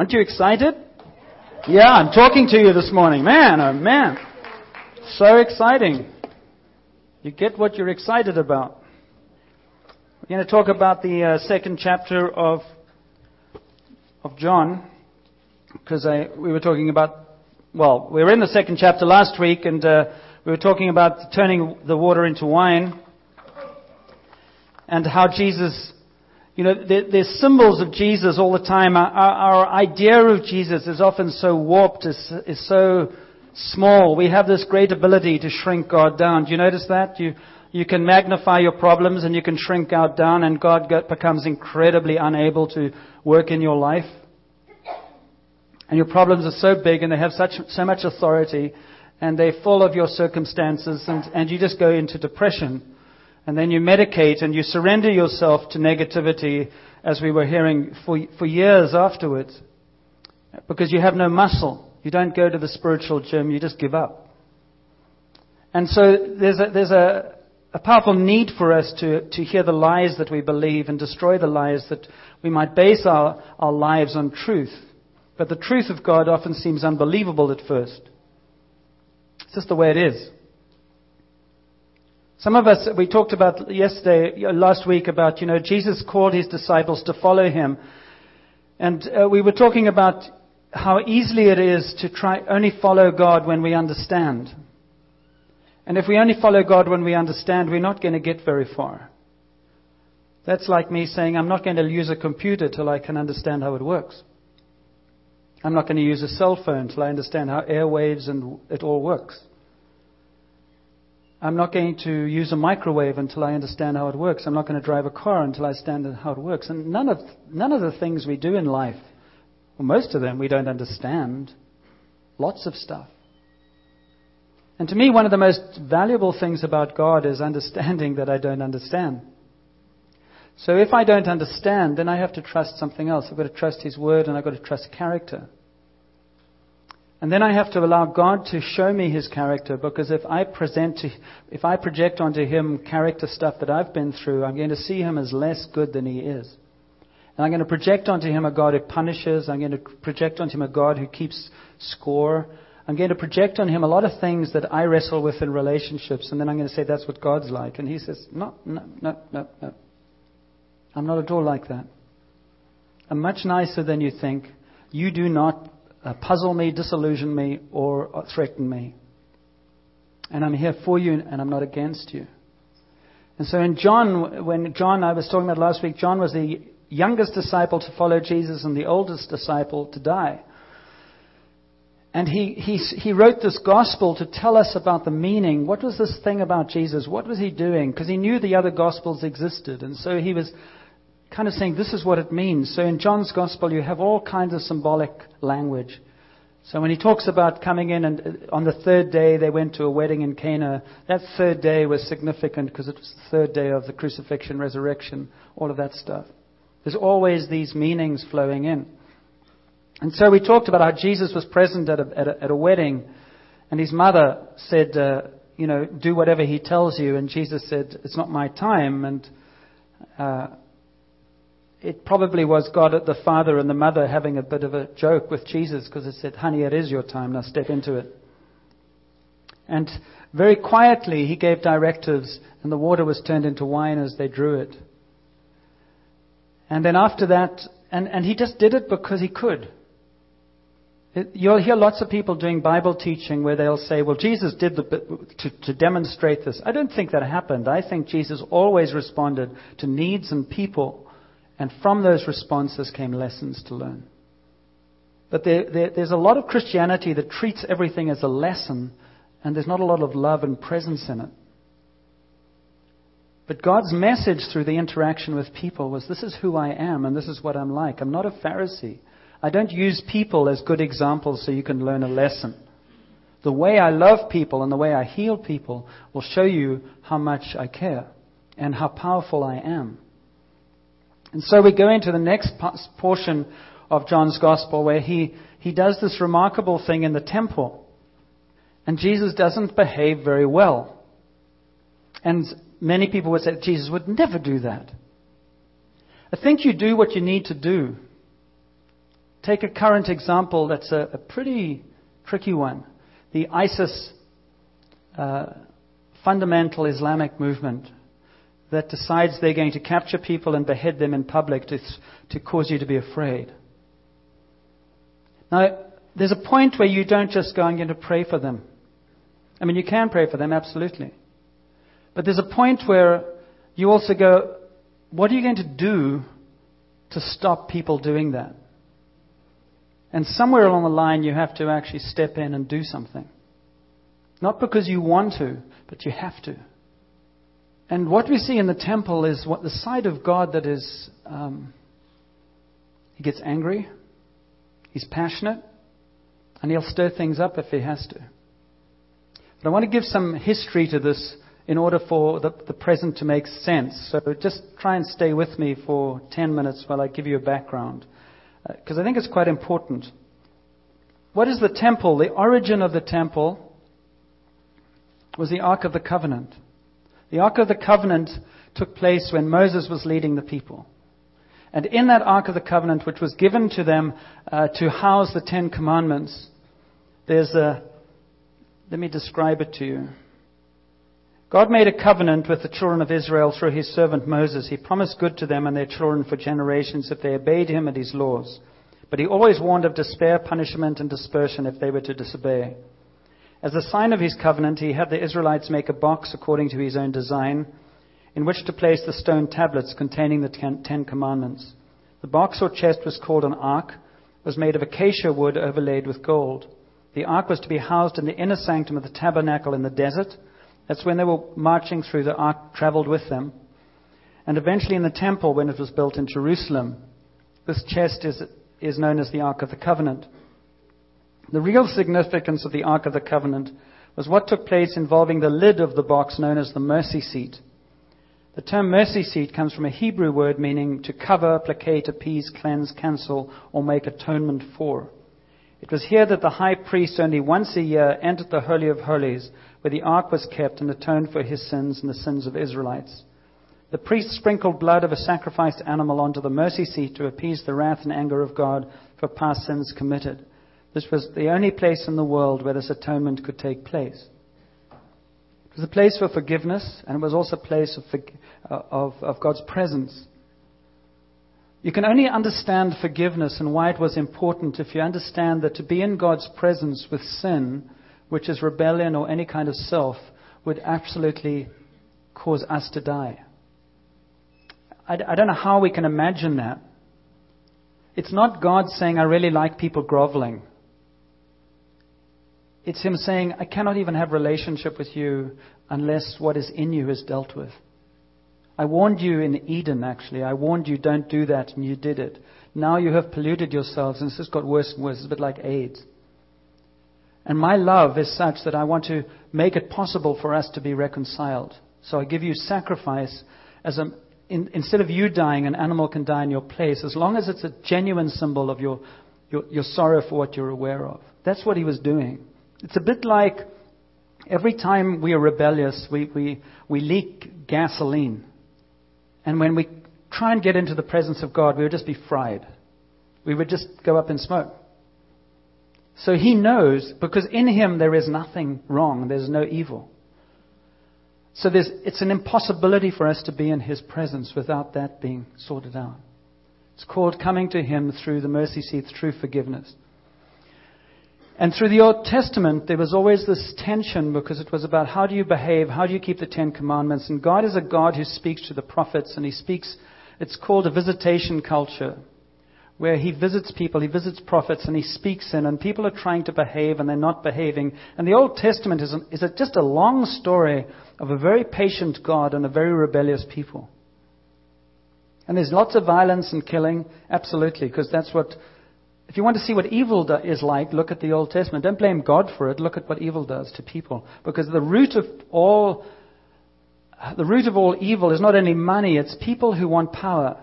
Aren't you excited? Yeah, I'm talking to you this morning. Man, oh man. So exciting. You get what you're excited about. We're going to talk about the uh, second chapter of, of John, because we were talking about, well, we were in the second chapter last week, and uh, we were talking about turning the water into wine, and how Jesus you know, there, there's symbols of Jesus all the time. Our, our, idea of Jesus is often so warped, is, is so small. We have this great ability to shrink God down. Do you notice that? You, you can magnify your problems and you can shrink God down, and God becomes incredibly unable to work in your life. And your problems are so big and they have such, so much authority and they're full of your circumstances, and, and you just go into depression. And then you medicate and you surrender yourself to negativity, as we were hearing, for, for years afterwards. Because you have no muscle. You don't go to the spiritual gym, you just give up. And so there's a, there's a, a powerful need for us to, to hear the lies that we believe and destroy the lies that we might base our, our lives on truth. But the truth of God often seems unbelievable at first. It's just the way it is. Some of us, we talked about yesterday, last week about, you know, Jesus called his disciples to follow him. And uh, we were talking about how easily it is to try only follow God when we understand. And if we only follow God when we understand, we're not going to get very far. That's like me saying, I'm not going to use a computer till I can understand how it works. I'm not going to use a cell phone till I understand how airwaves and it all works. I'm not going to use a microwave until I understand how it works. I'm not going to drive a car until I understand how it works. And none of, none of the things we do in life, well, most of them, we don't understand. Lots of stuff. And to me, one of the most valuable things about God is understanding that I don't understand. So if I don't understand, then I have to trust something else. I've got to trust His Word and I've got to trust character. And then I have to allow God to show me his character because if I present to, if I project onto him character stuff that I've been through, I'm going to see him as less good than he is. And I'm going to project onto him a God who punishes. I'm going to project onto him a God who keeps score. I'm going to project on him a lot of things that I wrestle with in relationships. And then I'm going to say, that's what God's like. And he says, no, no, no, no, no. I'm not at all like that. I'm much nicer than you think. You do not uh, puzzle me, disillusion me, or uh, threaten me. And I'm here for you, and I'm not against you. And so in John, when John, I was talking about last week, John was the youngest disciple to follow Jesus and the oldest disciple to die. And he, he, he wrote this gospel to tell us about the meaning. What was this thing about Jesus? What was he doing? Because he knew the other gospels existed. And so he was kind of saying this is what it means. So in John's Gospel, you have all kinds of symbolic language. So when he talks about coming in and uh, on the third day they went to a wedding in Cana, that third day was significant because it was the third day of the crucifixion, resurrection, all of that stuff. There's always these meanings flowing in. And so we talked about how Jesus was present at a, at a, at a wedding, and his mother said, uh, you know, do whatever he tells you. And Jesus said, it's not my time. And uh, it probably was God, at the father and the mother, having a bit of a joke with Jesus because it said, Honey, it is your time, now step into it. And very quietly, he gave directives, and the water was turned into wine as they drew it. And then after that, and, and he just did it because he could. It, you'll hear lots of people doing Bible teaching where they'll say, well, Jesus did the, to, to demonstrate this. I don't think that happened. I think Jesus always responded to needs and people and from those responses came lessons to learn. But there, there, there's a lot of Christianity that treats everything as a lesson, and there's not a lot of love and presence in it. But God's message through the interaction with people was this is who I am, and this is what I'm like. I'm not a Pharisee. I don't use people as good examples so you can learn a lesson. The way I love people and the way I heal people will show you how much I care and how powerful I am. And so we go into the next portion of John's Gospel where he, he does this remarkable thing in the temple. And Jesus doesn't behave very well. And many people would say Jesus would never do that. I think you do what you need to do. take a current example that's a, a pretty tricky one the ISIS uh, fundamental Islamic movement that decides they're going to capture people and behead them in public to, to cause you to be afraid. Now, there's a point where you don't just go, I'm going to pray for them. I mean, you can pray for them, absolutely. But there's a point where you also go, what are you going to do to stop people doing that? And somewhere along the line, you have to actually step in and do something. Not because you want to, but you have to. And what we see in the temple is what the side of God that is, um, he gets angry, he's passionate, and he'll stir things up if he has to. But I want to give some history to this in order for the, the present to make sense. So just try and stay with me for 10 minutes while I give you a background, because uh, I think it's quite important. What is the temple? The origin of the temple was the Ark of the Covenant. The Ark of the Covenant took place when Moses was leading the people. And in that Ark of the Covenant, which was given to them uh, to house the Ten Commandments, there's a. Let me describe it to you. God made a covenant with the children of Israel through his servant Moses. He promised good to them and their children for generations if they obeyed him and his laws. But he always warned of despair, punishment, and dispersion if they were to disobey. As a sign of his covenant, he had the Israelites make a box according to his own design, in which to place the stone tablets containing the Ten Commandments. The box or chest was called an ark, was made of acacia wood overlaid with gold. The ark was to be housed in the inner sanctum of the tabernacle in the desert. That's when they were marching through, the ark traveled with them. And eventually in the temple when it was built in Jerusalem. This chest is, is known as the Ark of the Covenant. The real significance of the Ark of the Covenant was what took place involving the lid of the box known as the mercy seat. The term mercy seat comes from a Hebrew word meaning to cover, placate, appease, cleanse, cancel, or make atonement for. It was here that the high priest only once a year entered the Holy of Holies, where the ark was kept, and atoned for his sins and the sins of Israelites. The priest sprinkled blood of a sacrificed animal onto the mercy seat to appease the wrath and anger of God for past sins committed. This was the only place in the world where this atonement could take place. It was a place for forgiveness, and it was also a place of, uh, of, of God's presence. You can only understand forgiveness and why it was important if you understand that to be in God's presence with sin, which is rebellion or any kind of self, would absolutely cause us to die. I, I don't know how we can imagine that. It's not God saying, I really like people groveling. It's him saying, I cannot even have relationship with you unless what is in you is dealt with. I warned you in Eden, actually. I warned you, don't do that, and you did it. Now you have polluted yourselves, and this has got worse and worse. It's a bit like AIDS. And my love is such that I want to make it possible for us to be reconciled. So I give you sacrifice as a, in, instead of you dying, an animal can die in your place, as long as it's a genuine symbol of your, your, your sorrow for what you're aware of. That's what he was doing. It's a bit like every time we are rebellious, we, we, we leak gasoline. And when we try and get into the presence of God, we would just be fried. We would just go up in smoke. So he knows, because in him there is nothing wrong, there's no evil. So it's an impossibility for us to be in his presence without that being sorted out. It's called coming to him through the mercy seat, through forgiveness. And through the Old Testament, there was always this tension because it was about how do you behave, how do you keep the Ten Commandments. And God is a God who speaks to the prophets, and He speaks, it's called a visitation culture, where He visits people, He visits prophets, and He speaks in, and people are trying to behave and they're not behaving. And the Old Testament is, is just a long story of a very patient God and a very rebellious people. And there's lots of violence and killing, absolutely, because that's what if you want to see what evil is like, look at the Old Testament. Don't blame God for it. Look at what evil does to people. Because the root of all, the root of all evil is not only money, it's people who want power.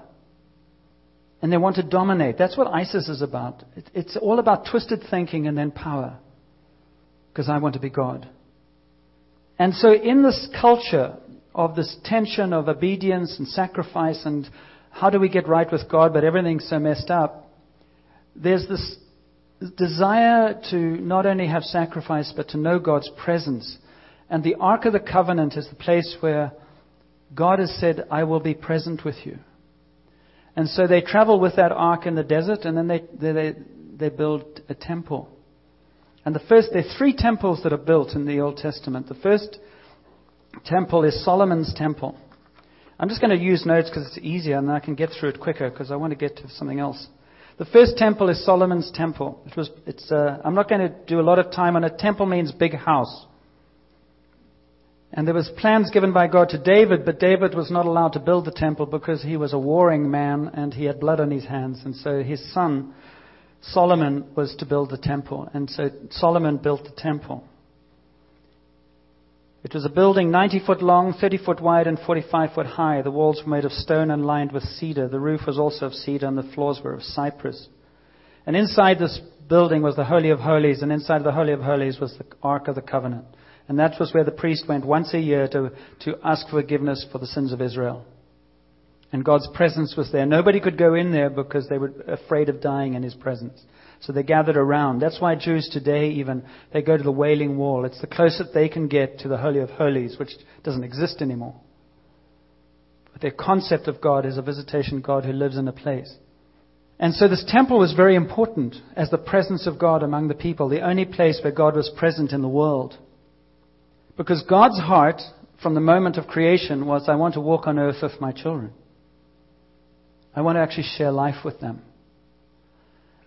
And they want to dominate. That's what ISIS is about. It's all about twisted thinking and then power. Because I want to be God. And so in this culture of this tension of obedience and sacrifice and how do we get right with God, but everything's so messed up, there's this desire to not only have sacrifice, but to know God's presence. And the Ark of the Covenant is the place where God has said, I will be present with you. And so they travel with that ark in the desert, and then they, they, they build a temple. And the first, there are three temples that are built in the Old Testament. The first temple is Solomon's temple. I'm just going to use notes because it's easier and I can get through it quicker because I want to get to something else. The first temple is Solomon's temple. It was, it's, uh, I'm not going to do a lot of time on it. Temple means big house. And there was plans given by God to David, but David was not allowed to build the temple because he was a warring man and he had blood on his hands. And so his son, Solomon, was to build the temple. And so Solomon built the temple. It was a building 90 foot long, 30 foot wide, and 45 foot high. The walls were made of stone and lined with cedar. The roof was also of cedar, and the floors were of cypress. And inside this building was the Holy of Holies, and inside the Holy of Holies was the Ark of the Covenant. And that was where the priest went once a year to, to ask forgiveness for the sins of Israel. And God's presence was there. Nobody could go in there because they were afraid of dying in his presence. So they gathered around. That's why Jews today even, they go to the Wailing Wall. It's the closest they can get to the Holy of Holies, which doesn't exist anymore. But their concept of God is a visitation God who lives in a place. And so this temple was very important as the presence of God among the people, the only place where God was present in the world. Because God's heart, from the moment of creation, was I want to walk on earth with my children. I want to actually share life with them.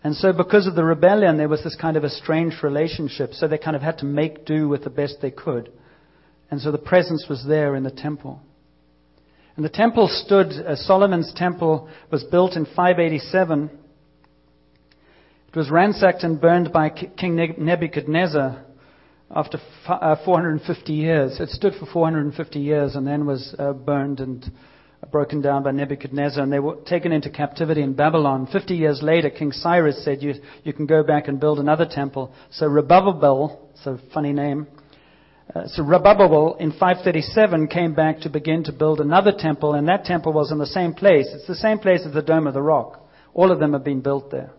And so, because of the rebellion, there was this kind of a strange relationship. So, they kind of had to make do with the best they could. And so, the presence was there in the temple. And the temple stood, uh, Solomon's temple was built in 587. It was ransacked and burned by King Nebuchadnezzar after uh, 450 years. It stood for 450 years and then was uh, burned and broken down by Nebuchadnezzar, and they were taken into captivity in Babylon. Fifty years later, King Cyrus said, You, you can go back and build another temple. So Zerubbabel, it's a funny name, uh, so Zerubbabel in 537 came back to begin to build another temple, and that temple was in the same place. It's the same place as the Dome of the Rock. All of them have been built there.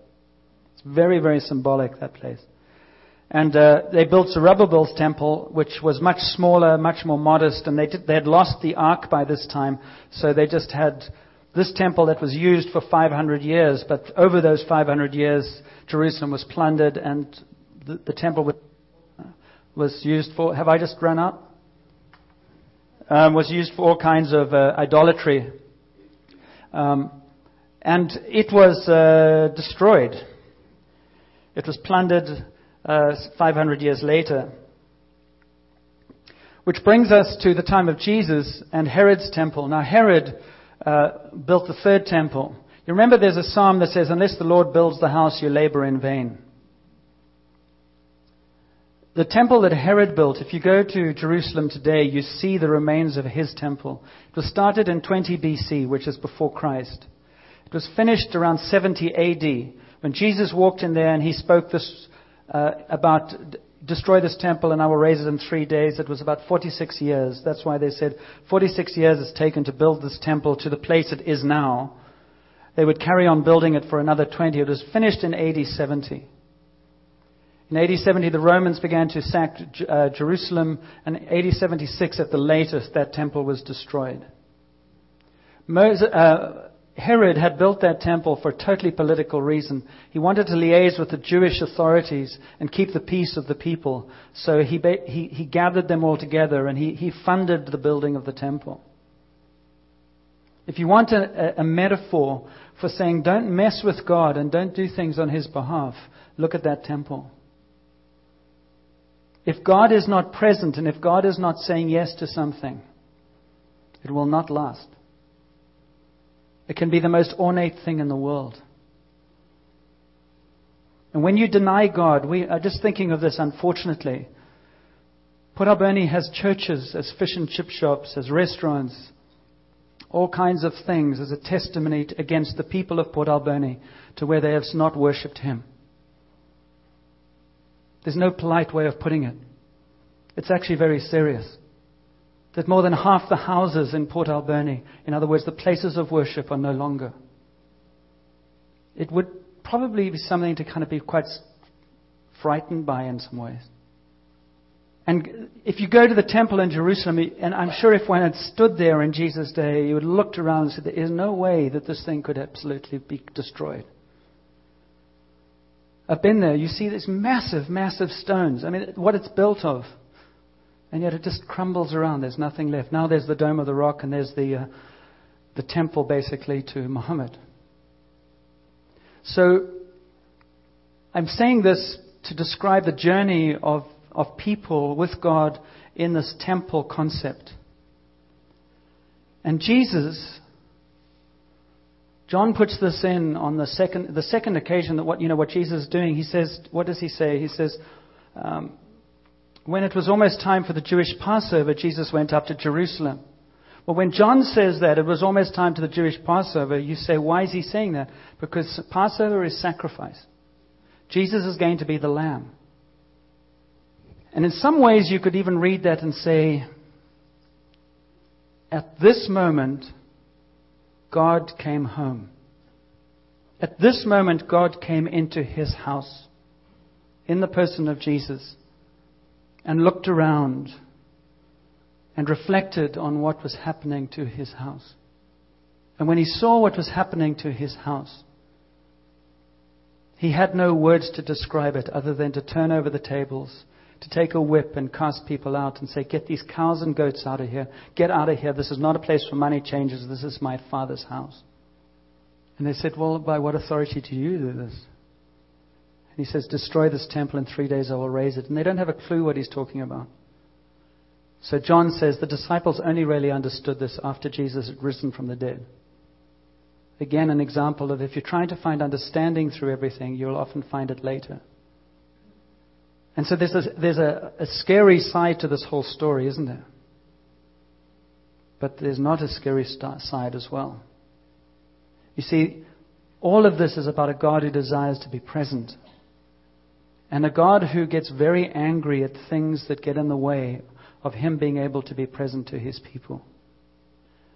It's very, very symbolic, that place. And uh, they built Zerubbabel's temple, which was much smaller, much more modest, and they, did, they had lost the ark by this time, so they just had this temple that was used for 500 years. But over those 500 years, Jerusalem was plundered, and the, the temple was, used for. Have I just run out? Um, was used for all kinds of uh, idolatry. Um, and it was uh, destroyed. It was plundered uh, 500 years later. Which brings us to the time of Jesus and Herod's temple. Now, Herod uh, built the third temple. You remember there's a psalm that says, Unless the Lord builds the house, you labor in vain. The temple that Herod built, if you go to Jerusalem today, you see the remains of his temple. It was started in 20 BC, which is before Christ. It was finished around 70 AD, when Jesus walked in there and he spoke this uh, about destroy this temple and I will raise it in three days. It was about 46 years. That's why they said 46 years it's taken to build this temple to the place it is now. They would carry on building it for another 20. It was finished in AD 70. In AD 70, the Romans began to sack uh, Jerusalem, and AD 76 at the latest, that temple was destroyed. Moses, uh, Herod had built that temple for a totally political reason. He wanted to liaise with the Jewish authorities and keep the peace of the people. So he, he, he gathered them all together and he, he funded the building of the temple. If you want a, a metaphor for saying don't mess with God and don't do things on His behalf, look at that temple. If God is not present and if God is not saying yes to something, it will not last. It can be the most ornate thing in the world. And when you deny God, we are just thinking of this, unfortunately. Port Alberni has churches as fish and chip shops, as restaurants, all kinds of things as a testimony against the people of Port Alberni to where they have not worshipped Him. There's no polite way of putting it. It's actually very serious that more than half the houses in Port Alberni, in other words, the places of worship, are no longer. It would probably be something to kind of be quite frightened by in some ways. And if you go to the temple in Jerusalem, and I'm sure if one had stood there in Jesus' day, you would have looked around and said, There is no way that this thing could absolutely be destroyed. I've been there. You see these massive, massive stones. I mean, what it's built of. And yet it just crumbles around. There's nothing left. Now there's the Dome of the Rock, and there's the, uh, the temple basically to Muhammad. So I'm saying this to describe the journey of, of people with God in this temple concept. And Jesus, John puts this in on the second, the second occasion that what, you know, what Jesus is doing. He says, what does he say? He says, um, when it was almost time for the Jewish Passover, Jesus went up to Jerusalem. Well, when John says that it was almost time to the Jewish Passover, you say, why is he saying that? Because Passover is sacrifice. Jesus is going to be the lamb. And in some ways, you could even read that and say, at this moment, God came home. At this moment, God came into his house in the person of Jesus and looked around and reflected on what was happening to his house. And when he saw what was happening to his house, he had no words to describe it other than to turn over the tables, to take a whip and cast people out and say, Get these cows and goats out of here. Get out of here. This is not a place for money changers. This is my father's house. And they said, Well, by what authority do you do this? And he says, Destroy this temple in three days, I will raise it. And they don't have a clue what he's talking about. So John says the disciples only really understood this after Jesus had risen from the dead. Again, an example of if you're trying to find understanding through everything, you'll often find it later. And so there's a, there's a, a scary side to this whole story, isn't there? But there's not a scary side as well. You see, all of this is about a God who desires to be present. And a God who gets very angry at things that get in the way of him being able to be present to his people.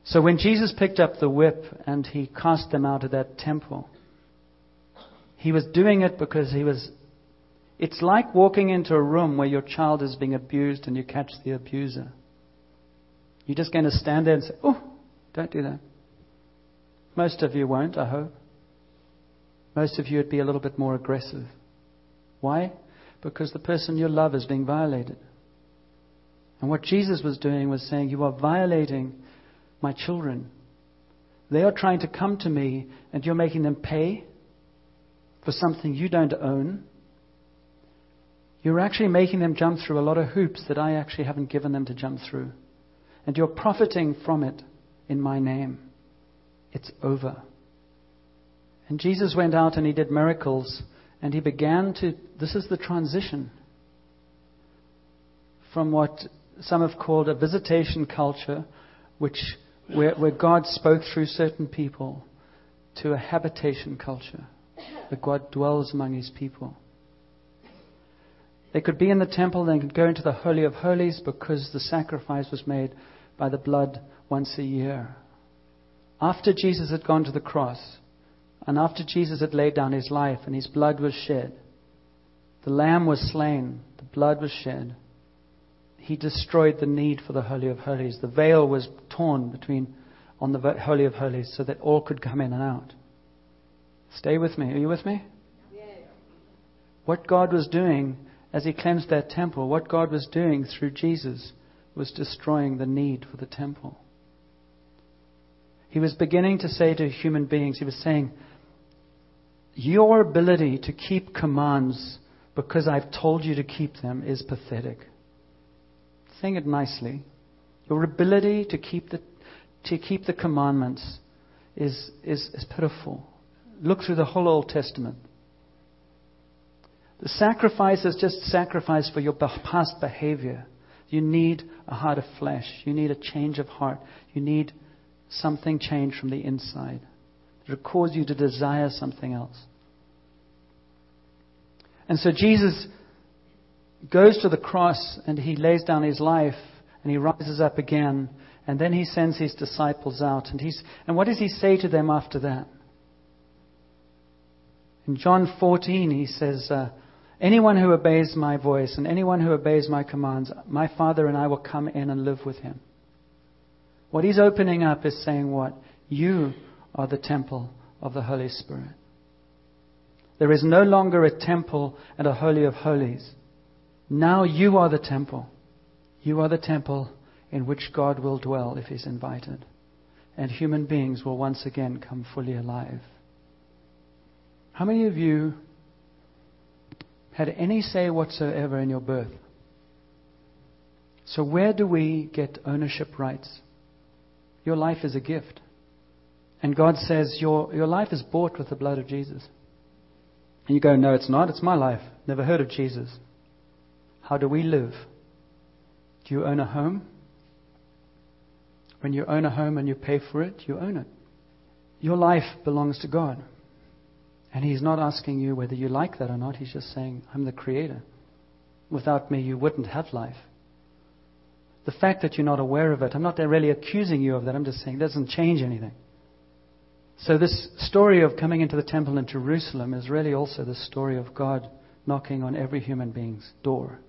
So when Jesus picked up the whip and he cast them out of that temple, he was doing it because he was. It's like walking into a room where your child is being abused and you catch the abuser. You're just going to stand there and say, Oh, don't do that. Most of you won't, I hope. Most of you would be a little bit more aggressive. Why? Because the person you love is being violated. And what Jesus was doing was saying, You are violating my children. They are trying to come to me, and you're making them pay for something you don't own. You're actually making them jump through a lot of hoops that I actually haven't given them to jump through. And you're profiting from it in my name. It's over. And Jesus went out and he did miracles, and he began to. This is the transition from what some have called a visitation culture, which, where, where God spoke through certain people, to a habitation culture, where God dwells among his people. They could be in the temple, they could go into the Holy of Holies because the sacrifice was made by the blood once a year. After Jesus had gone to the cross, and after Jesus had laid down his life and his blood was shed, the lamb was slain, the blood was shed he destroyed the need for the Holy of Holies. The veil was torn between on the Holy of Holies so that all could come in and out. Stay with me. Are you with me? What God was doing as he cleansed that temple, what God was doing through Jesus was destroying the need for the temple. He was beginning to say to human beings, he was saying, Your ability to keep commands because I've told you to keep them is pathetic saying it nicely. Your ability to keep the, to keep the commandments is, is, is pitiful. Look through the whole Old Testament. The sacrifice is just sacrifice for your past behavior. You need a heart of flesh. You need a change of heart. You need something changed from the inside will cause you to desire something else. And so Jesus goes to the cross and he lays down his life and he rises up again. And then he sends his disciples out. And, he's, and what does he say to them after that? In John 14, he says, uh, Anyone who obeys my voice and anyone who obeys my commands, my Father and I will come in and live with him. What he's opening up is saying what? You are the temple of the Holy Spirit. There is no longer a temple and a holy of holies. Now you are the temple. You are the temple in which God will dwell if he's invited. And human beings will once again come fully alive. How many of you had any say whatsoever in your birth? So, where do we get ownership rights? Your life is a gift. And God says, Your, your life is bought with the blood of Jesus. And you go, No, it's not. It's my life. Never heard of Jesus. How do we live? Do you own a home? When you own a home and you pay for it, you own it. Your life belongs to God. And He's not asking you whether you like that or not. He's just saying, I'm the Creator. Without me, you wouldn't have life. The fact that you're not aware of it, I'm not really accusing you of that. I'm just saying it doesn't change anything. So, this story of coming into the temple in Jerusalem is really also the story of God knocking on every human being's door.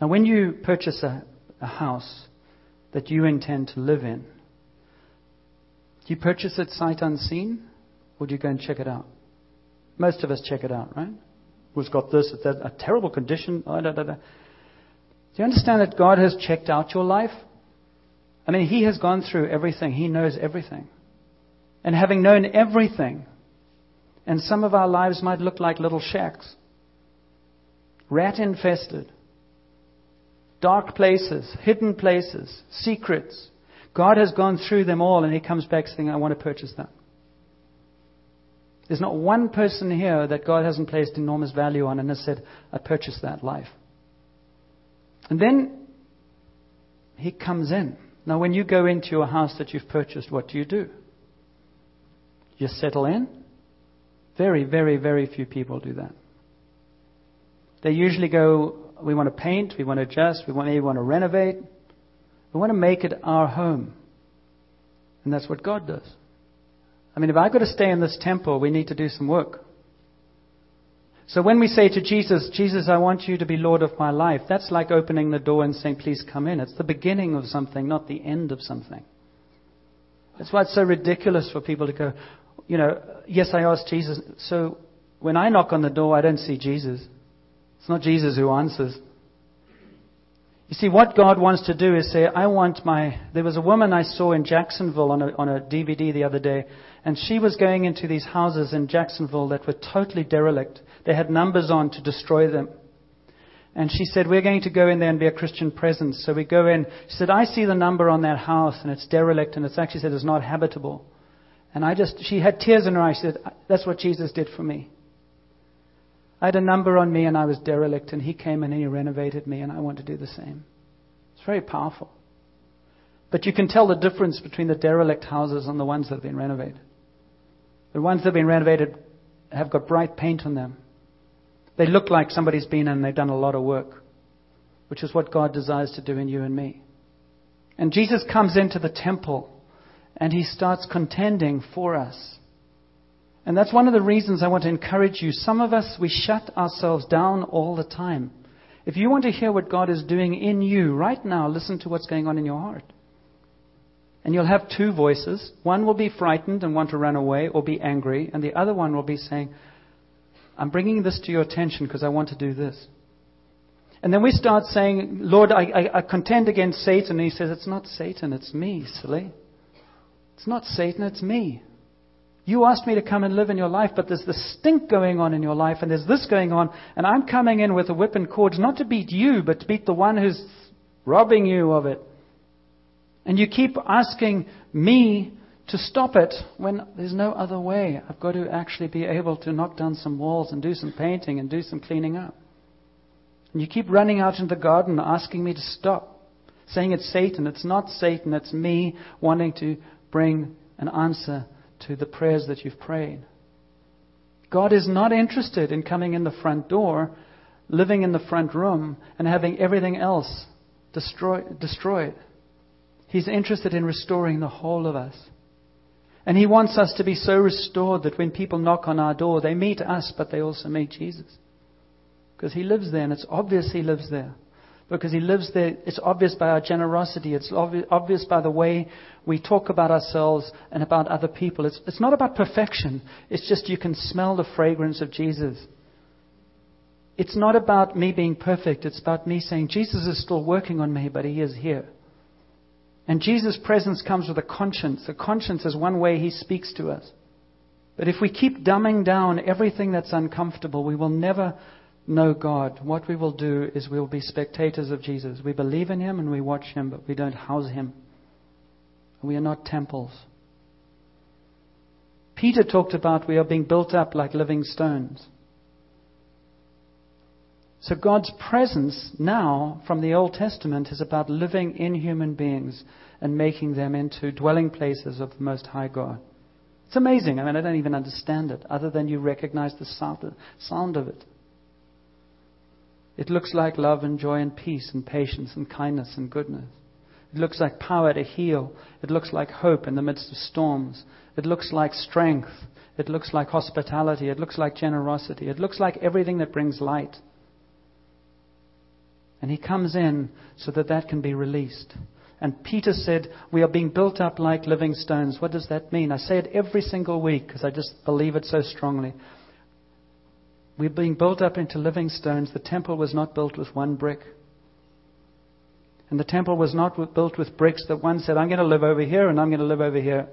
Now, when you purchase a, a house that you intend to live in, do you purchase it sight unseen, or do you go and check it out? Most of us check it out, right? Who's got this, that, a terrible condition? Oh, da, da, da. Do you understand that God has checked out your life? I mean, He has gone through everything. He knows everything. And having known everything, and some of our lives might look like little shacks, rat infested, dark places, hidden places, secrets. God has gone through them all, and He comes back saying, I want to purchase that. There's not one person here that God hasn't placed enormous value on and has said, I purchased that life. And then He comes in. Now, when you go into your house that you've purchased, what do you do? You settle in? Very, very, very few people do that. They usually go, we want to paint, we want to adjust, we want, maybe want to renovate. We want to make it our home. And that's what God does. I mean, if I've got to stay in this temple, we need to do some work. So when we say to Jesus, Jesus, I want you to be Lord of my life, that's like opening the door and saying, please come in. It's the beginning of something, not the end of something. That's why it's so ridiculous for people to go, you know, yes, I asked Jesus. So when I knock on the door, I don't see Jesus. It's not Jesus who answers. You see, what God wants to do is say, I want my. There was a woman I saw in Jacksonville on a, on a DVD the other day, and she was going into these houses in Jacksonville that were totally derelict. They had numbers on to destroy them. And she said, We're going to go in there and be a Christian presence. So we go in. She said, I see the number on that house, and it's derelict, and it's actually said it's not habitable. And I just, she had tears in her eyes. She said, That's what Jesus did for me. I had a number on me and I was derelict, and He came and He renovated me, and I want to do the same. It's very powerful. But you can tell the difference between the derelict houses and the ones that have been renovated. The ones that have been renovated have got bright paint on them. They look like somebody's been in and they've done a lot of work, which is what God desires to do in you and me. And Jesus comes into the temple and he starts contending for us. And that's one of the reasons I want to encourage you. Some of us, we shut ourselves down all the time. If you want to hear what God is doing in you right now, listen to what's going on in your heart. And you'll have two voices. One will be frightened and want to run away or be angry, and the other one will be saying, I'm bringing this to your attention because I want to do this. And then we start saying, Lord, I, I, I contend against Satan. And he says, It's not Satan, it's me, silly. It's not Satan, it's me. You asked me to come and live in your life, but there's this stink going on in your life, and there's this going on, and I'm coming in with a whip and cords, not to beat you, but to beat the one who's robbing you of it. And you keep asking me to stop it when there's no other way. I've got to actually be able to knock down some walls and do some painting and do some cleaning up. And you keep running out into the garden asking me to stop, saying it's Satan. It's not Satan, it's me wanting to bring an answer to the prayers that you've prayed. God is not interested in coming in the front door, living in the front room, and having everything else destroy, destroyed. He's interested in restoring the whole of us. And He wants us to be so restored that when people knock on our door, they meet us, but they also meet Jesus. Because He lives there, and it's obvious He lives there. Because He lives there, it's obvious by our generosity, it's obvious by the way we talk about ourselves and about other people. It's, it's not about perfection, it's just you can smell the fragrance of Jesus. It's not about me being perfect, it's about me saying, Jesus is still working on me, but He is here. And Jesus' presence comes with a conscience. A conscience is one way he speaks to us. But if we keep dumbing down everything that's uncomfortable, we will never know God. What we will do is we will be spectators of Jesus. We believe in him and we watch him, but we don't house him. We are not temples. Peter talked about we are being built up like living stones. So God's presence now from the Old Testament is about living in human beings and making them into dwelling places of the Most High God. It's amazing. I mean, I don't even understand it, other than you recognize the sound of it. It looks like love and joy and peace and patience and kindness and goodness. It looks like power to heal. It looks like hope in the midst of storms. It looks like strength. It looks like hospitality. It looks like generosity. It looks like everything that brings light. And he comes in so that that can be released. And Peter said, We are being built up like living stones. What does that mean? I say it every single week because I just believe it so strongly. We're being built up into living stones. The temple was not built with one brick. And the temple was not built with bricks that one said, I'm going to live over here and I'm going to live over here.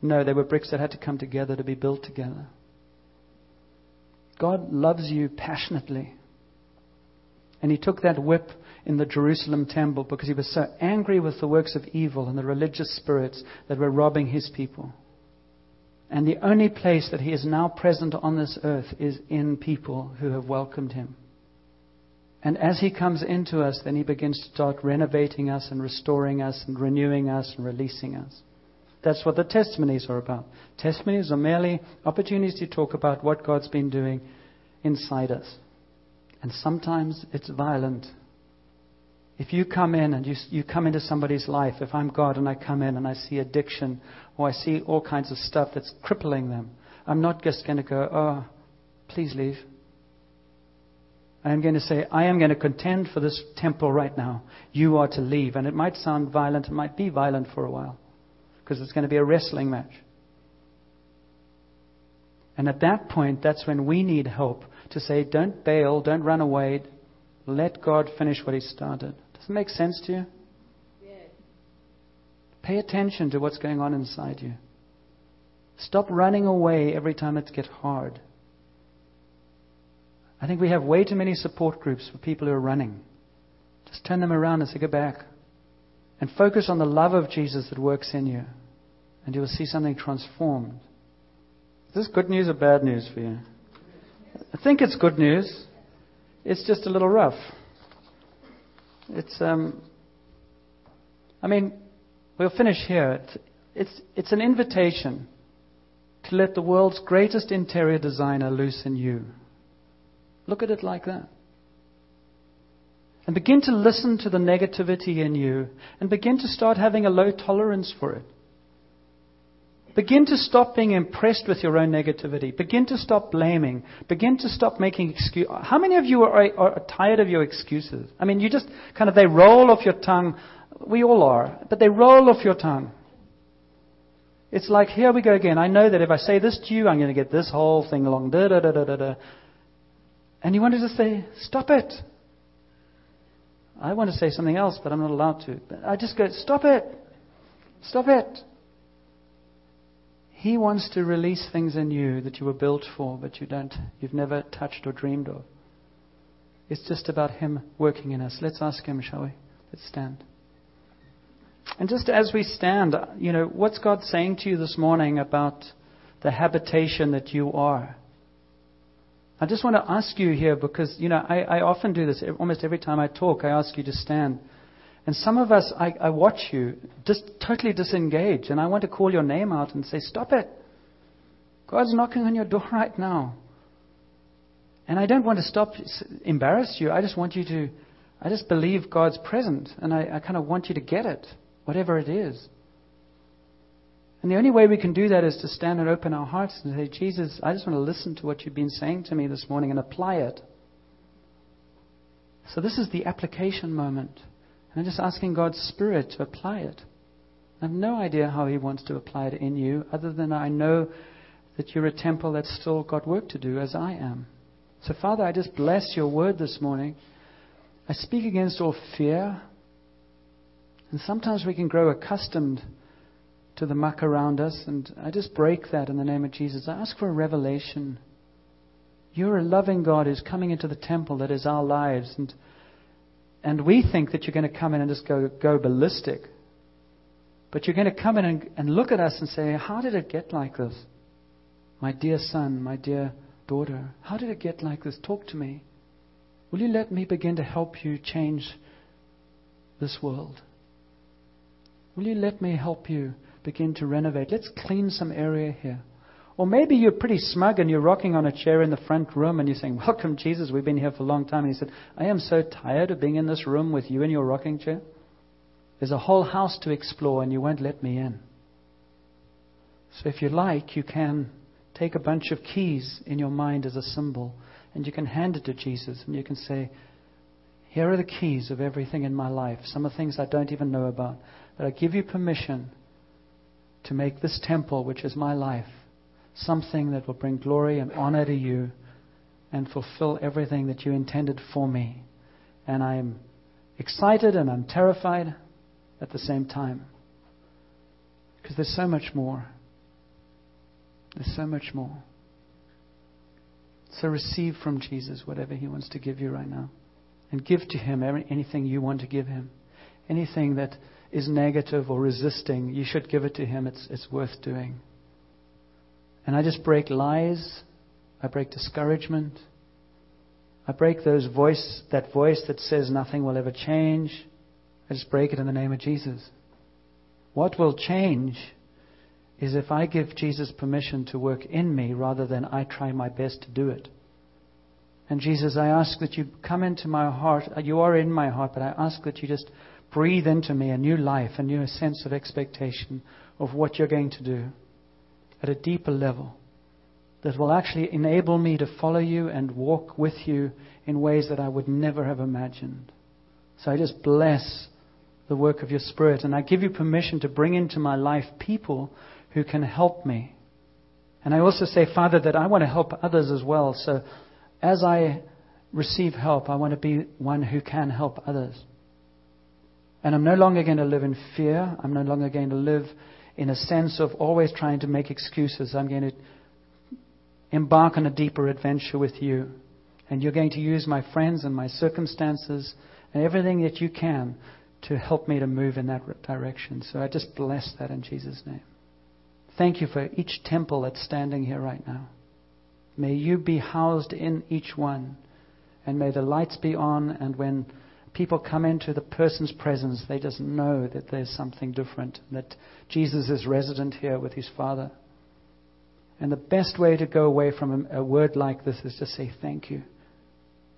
No, they were bricks that had to come together to be built together. God loves you passionately. And he took that whip in the Jerusalem temple because he was so angry with the works of evil and the religious spirits that were robbing his people. And the only place that he is now present on this earth is in people who have welcomed him. And as he comes into us, then he begins to start renovating us and restoring us and renewing us and releasing us. That's what the testimonies are about. Testimonies are merely opportunities to talk about what God's been doing inside us. And sometimes it's violent. If you come in and you, you come into somebody's life, if I'm God and I come in and I see addiction or I see all kinds of stuff that's crippling them, I'm not just going to go, oh, please leave. I am going to say, I am going to contend for this temple right now. You are to leave. And it might sound violent, it might be violent for a while, because it's going to be a wrestling match. And at that point, that's when we need help to say, don't bail, don't run away, let God finish what He started. Does it make sense to you? Yes. Pay attention to what's going on inside you. Stop running away every time it gets hard. I think we have way too many support groups for people who are running. Just turn them around and say, go back. And focus on the love of Jesus that works in you. And you will see something transformed. Is this good news or bad news for you? I think it's good news. It's just a little rough. It's, um, I mean, we'll finish here. It's, it's, it's an invitation to let the world's greatest interior designer loose in you. Look at it like that. And begin to listen to the negativity in you and begin to start having a low tolerance for it. Begin to stop being impressed with your own negativity. Begin to stop blaming. Begin to stop making excuses. How many of you are, are, tired of your excuses? I mean, you just kind of, they roll off your tongue. We all are. But they roll off your tongue. It's like, here we go again. I know that if I say this to you, I'm going to get this whole thing along. Da, da, da, da, da, da. And you want to just say, stop it. I want to say something else, but I'm not allowed to. I just go, stop it. Stop it. He wants to release things in you that you were built for, but you don't, you've never touched or dreamed of. It's just about Him working in us. Let's ask Him, shall we? Let's stand. And just as we stand, you know, what's God saying to you this morning about the habitation that you are? I just want to ask you here because, you know, I, I often do this. Almost every time I talk, I ask you to stand. And some of us, I, I watch you just totally disengage, and I want to call your name out and say, Stop it. God's knocking on your door right now. And I don't want to stop, embarrass you. I just want you to, I just believe God's present, and I, I kind of want you to get it, whatever it is. And the only way we can do that is to stand and open our hearts and say, Jesus, I just want to listen to what you've been saying to me this morning and apply it. So this is the application moment. I'm just asking God's Spirit to apply it. I have no idea how He wants to apply it in you, other than I know that you're a temple that's still got work to do, as I am. So, Father, I just bless your word this morning. I speak against all fear. And sometimes we can grow accustomed to the muck around us, and I just break that in the name of Jesus. I ask for a revelation. You're a loving God who's coming into the temple that is our lives, and and we think that you're going to come in and just go go ballistic. But you're going to come in and, and look at us and say, How did it get like this? My dear son, my dear daughter, how did it get like this? Talk to me. Will you let me begin to help you change this world? Will you let me help you begin to renovate? Let's clean some area here. Or maybe you're pretty smug and you're rocking on a chair in the front room and you're saying, Welcome, Jesus, we've been here for a long time. And he said, I am so tired of being in this room with you in your rocking chair. There's a whole house to explore and you won't let me in. So if you like, you can take a bunch of keys in your mind as a symbol and you can hand it to Jesus and you can say, Here are the keys of everything in my life, some of the things I don't even know about. But I give you permission to make this temple, which is my life, something that will bring glory and honor to you and fulfill everything that you intended for me. And I'm excited and I'm terrified at the same time. Because there's so much more. There's so much more. So receive from Jesus whatever He wants to give you right now. And give to Him anything you want to give Him. Anything that is negative or resisting, you should give it to Him. It's, it's worth doing. And I just break lies. I break discouragement. I break those voice, that voice that says nothing will ever change. I just break it in the name of Jesus. What will change is if I give Jesus permission to work in me rather than I try my best to do it. And Jesus, I ask that you come into my heart. Uh, you are in my heart, but I ask that you just breathe into me a new life, a new sense of expectation of what you're going to do at a deeper level that will actually enable me to follow you and walk with you in ways that I would never have imagined. So I just bless the work of your Spirit, and I give you permission to bring into my life people who can help me. And I also say, Father, that I want to help others as well. So as I receive help, I want to be one who can help others. And I'm no longer going to live in fear. I'm no longer going to live in a sense of always trying to make excuses. I'm going to embark on a deeper adventure with you. And you're going to use my friends and my circumstances and everything that you can to help me to move in that direction. So I just bless that in Jesus' name. Thank you for each temple that's standing here right now. May you be housed in each one. And may the lights be on. And when people come into the person's presence, they just know that there's something different, that Jesus is resident here with his Father. And the best way to go away from a, word like this is to say thank you.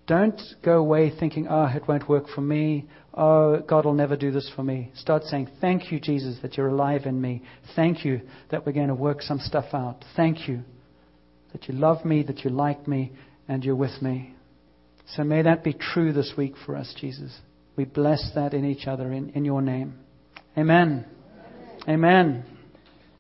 Don't go away thinking, oh, it won't work for me. Oh, God will never do this for me. Start saying, Thank you, Jesus, that you're alive in me. Thank you that we're going to work some stuff out. Thank you that you love me, that you like me, and you're with me. So may that be true this week for us, Jesus. We bless that in each other in, in your name. Amen. Amen. Amen.